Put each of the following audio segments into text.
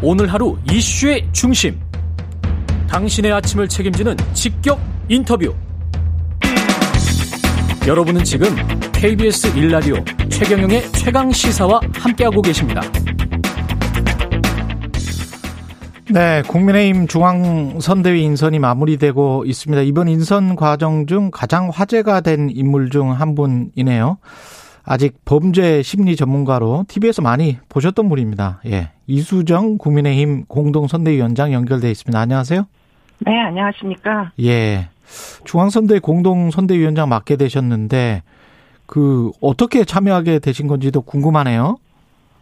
오늘 하루 이슈의 중심. 당신의 아침을 책임지는 직격 인터뷰. 여러분은 지금 KBS 1라디오 최경영의 최강 시사와 함께하고 계십니다. 네, 국민의힘 중앙선대위 인선이 마무리되고 있습니다. 이번 인선 과정 중 가장 화제가 된 인물 중 한 분이네요. 아직 범죄 심리 전문가로 TV에서 많이 보셨던 분입니다. 예. 이수정 국민의힘 공동선대위원장 연결돼 있습니다. 안녕하세요. 네, 안녕하십니까. 예. 중앙선대 공동선대위원장 맡게 되셨는데 그 어떻게 참여하게 되신 건지도 궁금하네요.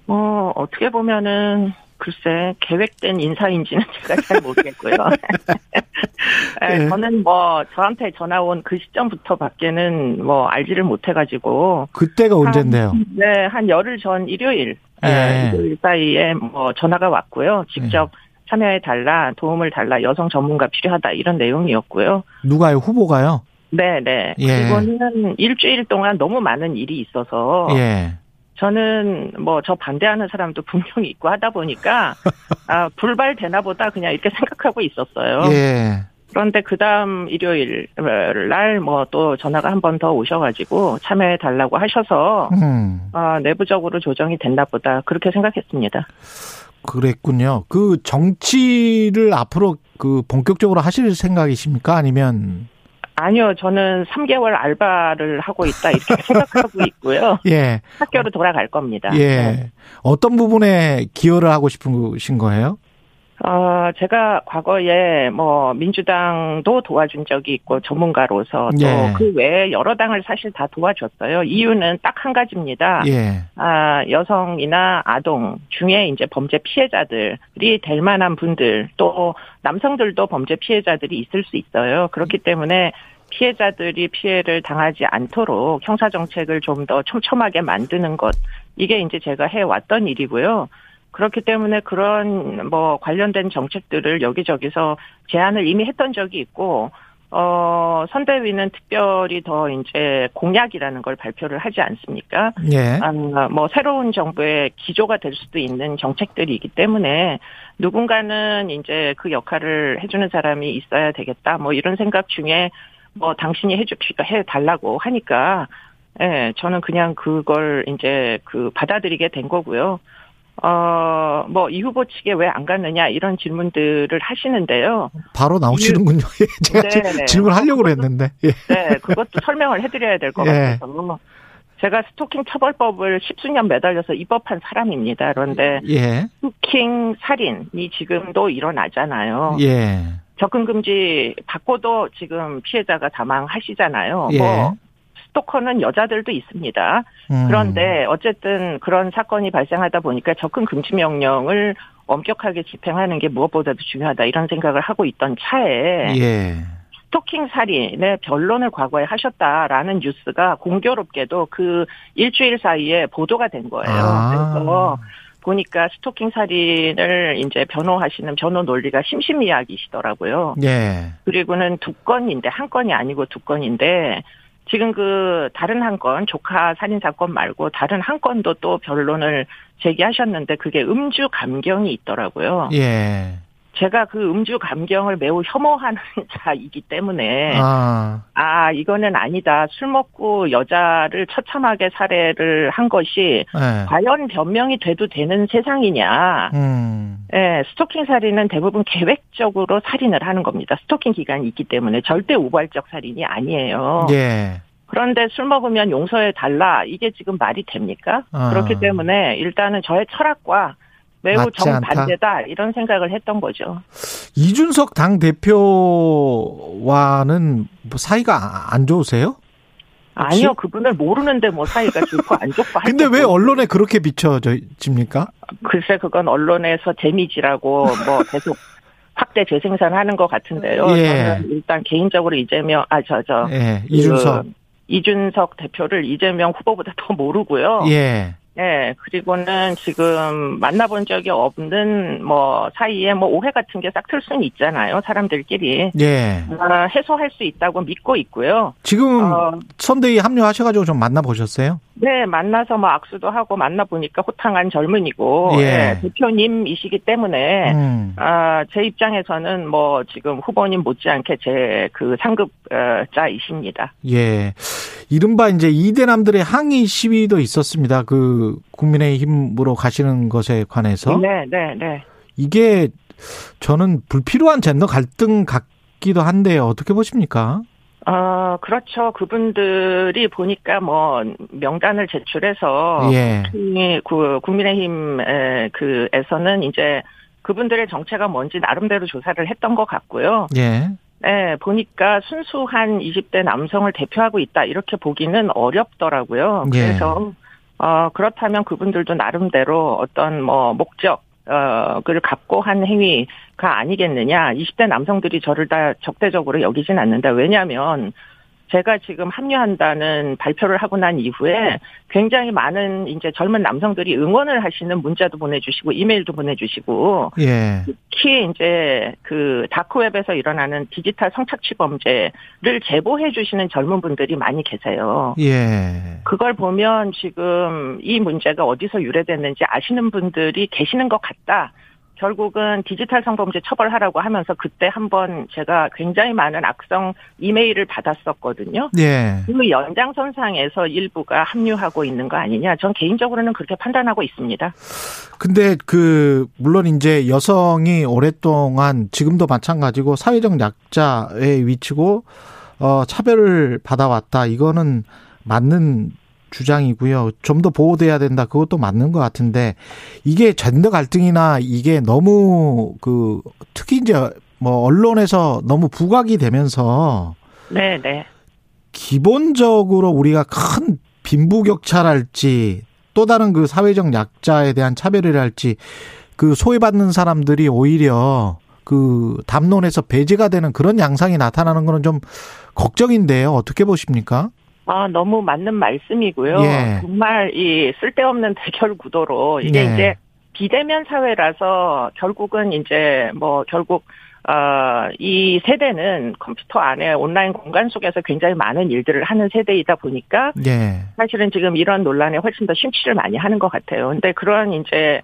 뭐 어떻게 보면은 글쎄 계획된 인사인지는 제가 잘 모르겠고요. 네, 네. 저는 뭐 저한테 전화 온 그 시점부터 밖에는 뭐 알지를 못해가지고 그때가 언젠데요? 네, 한 열흘 전 일요일, 예. 일요일 사이에 뭐 전화가 왔고요. 직접 예. 참여해 달라, 도움을 달라, 여성 전문가 필요하다 이런 내용이었고요. 누가요? 후보가요? 네, 네. 예. 그리고는 일주일 동안 너무 많은 일이 있어서 예. 저는 뭐 저 반대하는 사람도 분명히 있고 하다 보니까 아 불발되나 보다 그냥 이렇게 생각하고 있었어요. 예. 그런데 그 다음 일요일 날 뭐 또 전화가 한 번 더 오셔가지고 참여해 달라고 하셔서 음. 아, 내부적으로 조정이 됐나 보다 그렇게 생각했습니다. 그랬군요. 그 정치를 앞으로 그 본격적으로 하실 생각이십니까? 아니면 아니요, 저는 3개월 알바를 하고 있다 이렇게 생각하고 있고요. 예. 학교로 돌아갈 겁니다. 예. 네. 어떤 부분에 기여를 하고 싶으신 거예요? 어, 제가 과거에 뭐 민주당도 도와준 적이 있고 전문가로서 또그 예. 외에 여러 당을 사실 다 도와줬어요. 이유는 딱 한 가지입니다. 예. 아, 여성이나 아동 중에 이제 범죄 피해자들이 될 만한 분들 또 남성들도 범죄 피해자들이 있을 수 있어요. 그렇기 때문에 피해자들이 피해를 당하지 않도록 형사 정책을 좀 더 촘촘하게 만드는 것 이게 이제 제가 해 왔던 일이고요. 그렇기 때문에 그런 뭐 관련된 정책들을 여기저기서 제안을 이미 했던 적이 있고 어, 선대위는 특별히 더 이제 공약이라는 걸 발표를 하지 않습니까? 예. 아, 뭐 새로운 정부의 기조가 될 수도 있는 정책들이기 때문에 누군가는 이제 그 역할을 해주는 사람이 있어야 되겠다. 뭐 이런 생각 중에 뭐 당신이 해주 해 달라고 하니까 예, 저는 그냥 그걸 이제 그 받아들이게 된 거고요. 어, 뭐, 이 후보 측에 왜 안 갔느냐, 이런 질문들을 하시는데요. 바로 나오시는군요. 예, 제가 네네. 질문하려고 했는데. 예. 네, 그것도 설명을 해드려야 될것 예. 같아서. 제가 스토킹 처벌법을 십수년 매달려서 입법한 사람입니다. 그런데 예. 스토킹 살인이 지금도 일어나잖아요. 예. 접근 금지 받고도 지금 피해자가 사망하시잖아요. 예. 뭐 스토커는 여자들도 있습니다. 음. 그런데 어쨌든 그런 사건이 발생하다 보니까 접근 금지 명령을 엄격하게 집행하는 게 무엇보다도 중요하다 이런 생각을 하고 있던 차에 예. 스토킹 살인의 변론을 과거에 하셨다라는 뉴스가 공교롭게도 그 일주일 사이에 보도가 된 거예요. 아. 그래서 보니까 스토킹 살인을 이제 변호하시는 변호 논리가 심심이야기시더라고요. 예. 그리고는 두 건인데 한 건이 아니고 두 건인데 지금 그 다른 한 건 조카 살인 사건 말고 다른 한 건도 또 변론을 제기하셨는데 그게 음주 감경이 있더라고요. 예. 제가 그 음주 감경을 매우 혐오하는 자이기 때문에 아, 아 이거는 아니다. 술 먹고 여자를 처참하게 살해를 한 것이 네. 과연 변명이 돼도 되는 세상이냐. 음. 예, 스토킹 살인은 대부분 계획적으로 살인을 하는 겁니다. 스토킹 기간이 있기 때문에 절대 우발적 살인이 아니에요. 예. 그런데 술 먹으면 용서해 달라. 이게 지금 말이 됩니까? 아. 그렇기 때문에 일단은 저의 철학과 매우 정반대다 이런 생각을 했던 거죠. 이준석 당 대표와는 뭐 사이가 안 좋으세요? 혹시? 아니요, 그분을 모르는데 뭐 사이가 좋고 안 좋고. 근데 왜 언론에 그렇게 비춰집니까? 글쎄, 그건 언론에서 재미지라고 뭐 계속 확대 재생산하는 것 같은데요. 예. 저는 일단 개인적으로 이재명, 아, 저, 저. 예, 이준석. 그, 이준석 대표를 이재명 후보보다 더 모르고요. 예. 예, 그리고는 지금 만나본 적이 없는 뭐 사이에 뭐 오해 같은 게 싹 틀 수는 있잖아요. 사람들끼리. 예. 어, 해소할 수 있다고 믿고 있고요. 지금 어, 선대위 합류하셔가지고 좀 만나보셨어요? 네, 만나서 뭐 악수도 하고 만나 보니까 호탕한 젊은이고 예. 예, 대표님이시기 때문에 음. 아, 제 입장에서는 뭐 지금 후보님 못지않게 제 그 상급자이십니다. 예. 이른바 이제 이대남들의 항의 시위도 있었습니다. 그 국민의힘으로 가시는 것에 관해서. 네, 네, 네. 이게 저는 불필요한 젠더 갈등 같기도 한데 어떻게 보십니까? 어, 그렇죠. 그분들이 보니까 뭐 명단을 제출해서 예. 그 국민의힘 그에서는 이제 그분들의 정체가 뭔지 나름대로 조사를 했던 것 같고요. 예. 네, 보니까 순수한 20대 남성을 대표하고 있다 이렇게 보기는 어렵더라고요. 예. 그래서 어 그렇다면 그분들도 나름대로 어떤 뭐 목적 어, 그를 갖고 한 행위가 아니겠느냐. 20대 남성들이 저를 다 적대적으로 여기진 않는다. 왜냐하면 제가 지금 합류한다는 발표를 하고 난 이후에 굉장히 많은 이제 젊은 남성들이 응원을 하시는 문자도 보내주시고 이메일도 보내주시고 예. 특히 이제 그 다크웹에서 일어나는 디지털 성착취 범죄를 제보해 주시는 젊은 분들이 많이 계세요. 예. 그걸 보면 지금 이 문제가 어디서 유래됐는지 아시는 분들이 계시는 것 같다. 결국은 디지털 성범죄 처벌하라고 하면서 그때 한번 제가 굉장히 많은 악성 이메일을 받았었거든요. 네. 그 연장선상에서 일부가 합류하고 있는 거 아니냐. 전 개인적으로는 그렇게 판단하고 있습니다. 근데 그 물론 이제 여성이 오랫동안 지금도 마찬가지고 사회적 약자의 위치고 어 차별을 받아왔다. 이거는 맞는 주장이고요. 좀 더 보호돼야 된다. 그것도 맞는 것 같은데 이게 젠더 갈등이나 이게 너무 그 특히 이제 뭐 언론에서 너무 부각이 되면서 네, 네. 기본적으로 우리가 큰 빈부격차랄지 또 다른 그 사회적 약자에 대한 차별이랄지 그 소외받는 사람들이 오히려 그 담론에서 배제가 되는 그런 양상이 나타나는 거는 좀 걱정인데요. 어떻게 보십니까? 아, 너무 맞는 말씀이고요. 예. 정말 이 쓸데없는 대결 구도로 이게 예. 이제 비대면 사회라서 결국은 이제 뭐 결국 어, 이 세대는 컴퓨터 안에 온라인 공간 속에서 굉장히 많은 일들을 하는 세대이다 보니까 예. 사실은 지금 이런 논란에 훨씬 더 심취를 많이 하는 것 같아요. 근데 그런 이제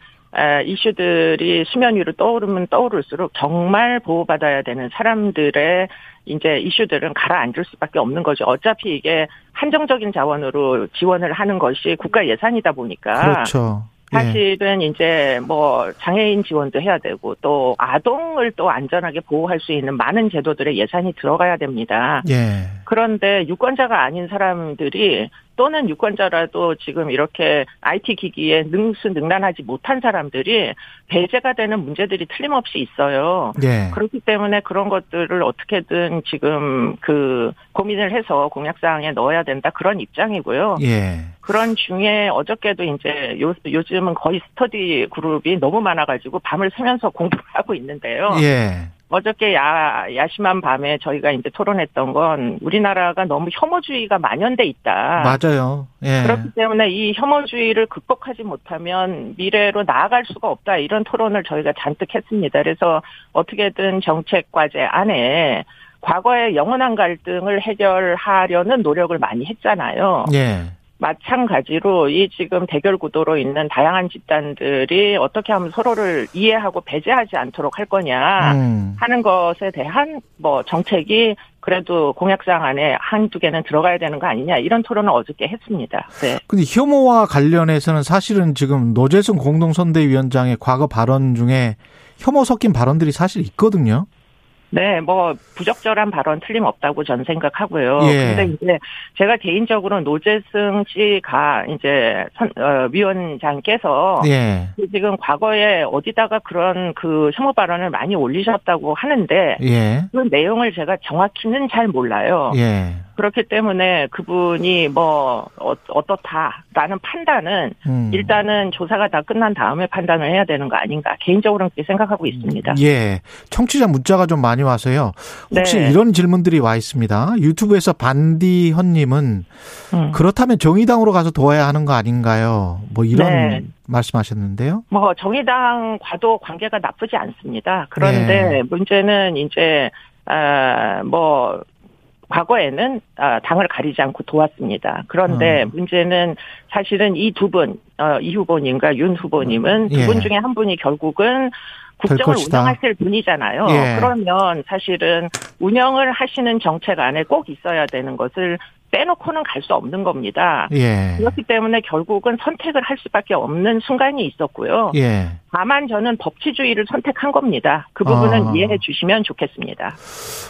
이슈들이 수면 위로 떠오르면 떠오를수록 정말 보호받아야 되는 사람들의 이제 이슈들은 가라앉을 수밖에 없는 거죠. 어차피 이게 한정적인 자원으로 지원을 하는 것이 국가 예산이다 보니까 그렇죠. 예. 사실은 이제 뭐 장애인 지원도 해야 되고 또 아동을 또 안전하게 보호할 수 있는 많은 제도들의 예산이 들어가야 됩니다. 예. 그런데 유권자가 아닌 사람들이 또는 유권자라도 지금 이렇게 IT 기기에 능수능란하지 못한 사람들이 배제가 되는 문제들이 틀림없이 있어요. 네. 그렇기 때문에 그런 것들을 어떻게든 지금 그 고민을 해서 공약사항에 넣어야 된다 그런 입장이고요. 예. 그런 중에 어저께도 이제 요, 요즘은 거의 스터디 그룹이 너무 많아가지고 밤을 새면서 공부를 하고 있는데요. 예. 어저께 야, 야심한 밤에 저희가 이제 토론했던 건 우리나라가 너무 혐오주의가 만연돼 있다. 맞아요. 예. 그렇기 때문에 이 혐오주의를 극복하지 못하면 미래로 나아갈 수가 없다. 이런 토론을 저희가 잔뜩 했습니다. 그래서 어떻게든 정책 과제 안에 과거의 영원한 갈등을 해결하려는 노력을 많이 했잖아요. 예. 마찬가지로 이 지금 대결 구도로 있는 다양한 집단들이 어떻게 하면 서로를 이해하고 배제하지 않도록 할 거냐 음. 하는 것에 대한 뭐 정책이 그래도 공약상 안에 한두 개는 들어가야 되는 거 아니냐 이런 토론을 어저께 했습니다. 네. 근데 혐오와 관련해서는 사실은 지금 노재승 공동선대위원장의 과거 발언 중에 혐오 섞인 발언들이 사실 있거든요. 네, 뭐 부적절한 발언 틀림없다고 저는 생각하고요. 예. 근데 이제 제가 개인적으로 노재승 씨가 이제 선, 어, 위원장께서 예. 지금 과거에 어디다가 그런 그 혐오 발언을 많이 올리셨다고 하는데 예. 그 내용을 제가 정확히는 잘 몰라요. 예. 그렇기 때문에 그분이 뭐 어, 어떻다라는 판단은 음. 일단은 조사가 다 끝난 다음에 판단을 해야 되는 거 아닌가 개인적으로는 그렇게 생각하고 있습니다. 예, 청취자 문자가 좀 많이 와서요. 혹시 네. 이런 질문들이 와 있습니다. 유튜브에서 반디헌님은 음. 그렇다면 정의당으로 가서 도와야 하는 거 아닌가요? 뭐 이런 네. 말씀하셨는데요. 뭐 정의당과도 관계가 나쁘지 않습니다. 그런데 네. 문제는 이제 아뭐 과거에는 아, 당을 가리지 않고 도왔습니다. 그런데 음. 문제는 사실은 이 두 분, 어, 이 후보님과 윤 후보님은 두분 예. 중에 한 분이 결국은 국정을 운영하실 분이잖아요. 예. 그러면 사실은 운영을 하시는 정책 안에 꼭 있어야 되는 것을 빼놓고는 갈 수 없는 겁니다. 예. 그렇기 때문에 결국은 선택을 할 수밖에 없는 순간이 있었고요. 예. 다만 저는 법치주의를 선택한 겁니다. 그 부분은 아. 이해해 주시면 좋겠습니다.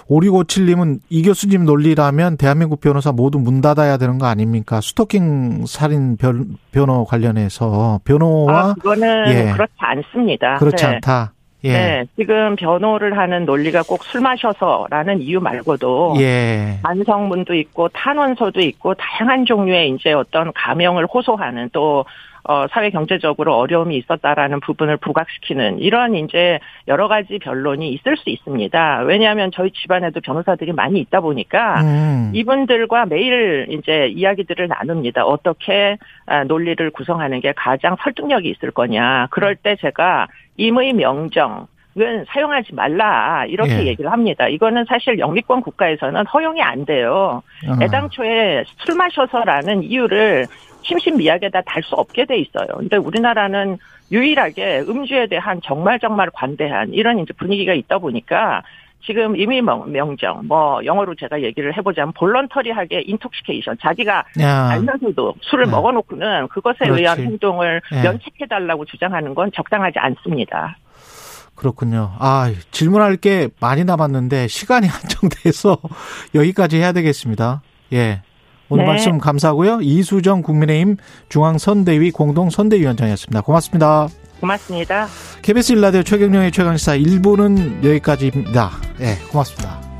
5657님은 이 교수님 논리라면 대한민국 변호사 모두 문 닫아야 되는 거 아닙니까? 스토킹 살인 변호 관련해서 변호와 아, 그거는 예. 그렇지 않습니다. 그렇지 네. 않다. 예. 네, 지금 변호를 하는 논리가 꼭 술 마셔서라는 이유 말고도 예. 반성문도 있고 탄원서도 있고 다양한 종류의 이제 어떤 가명을 호소하는 또 어, 사회 경제적으로 어려움이 있었다라는 부분을 부각시키는 이런 이제 여러 가지 변론이 있을 수 있습니다. 왜냐하면 저희 집안에도 변호사들이 많이 있다 보니까 음. 이분들과 매일 이제 이야기들을 나눕니다. 어떻게 아, 논리를 구성하는 게 가장 설득력이 있을 거냐. 그럴 때 제가 임의 명정 은 사용하지 말라 이렇게 예. 얘기를 합니다. 이거는 사실 영미권 국가에서는 허용이 안 돼요. 어. 애당초에 술 마셔서라는 이유를 심신미약에다 달 수 없게 돼 있어요. 근데 우리나라는 유일하게 음주에 대한 정말 정말 관대한 이런 이제 분위기가 있다 보니까 지금 이미 명정, 뭐 영어로 제가 얘기를 해보자면 볼런터리하게 인톡시케이션, 자기가 야. 알면서도 술을 네. 먹어놓고는 그것에 그렇지. 의한 행동을 네. 면책해달라고 주장하는 건 적당하지 않습니다. 그렇군요. 아, 질문할 게 많이 남았는데 시간이 한정돼서 여기까지 해야 되겠습니다. 예. 오늘 네. 말씀 감사하고요. 이수정 국민의힘 중앙선대위 공동선대위원장이었습니다. 고맙습니다. 고맙습니다. KBS 일라디오 최경영의 최강시사 1부는 여기까지입니다. 예, 네, 고맙습니다.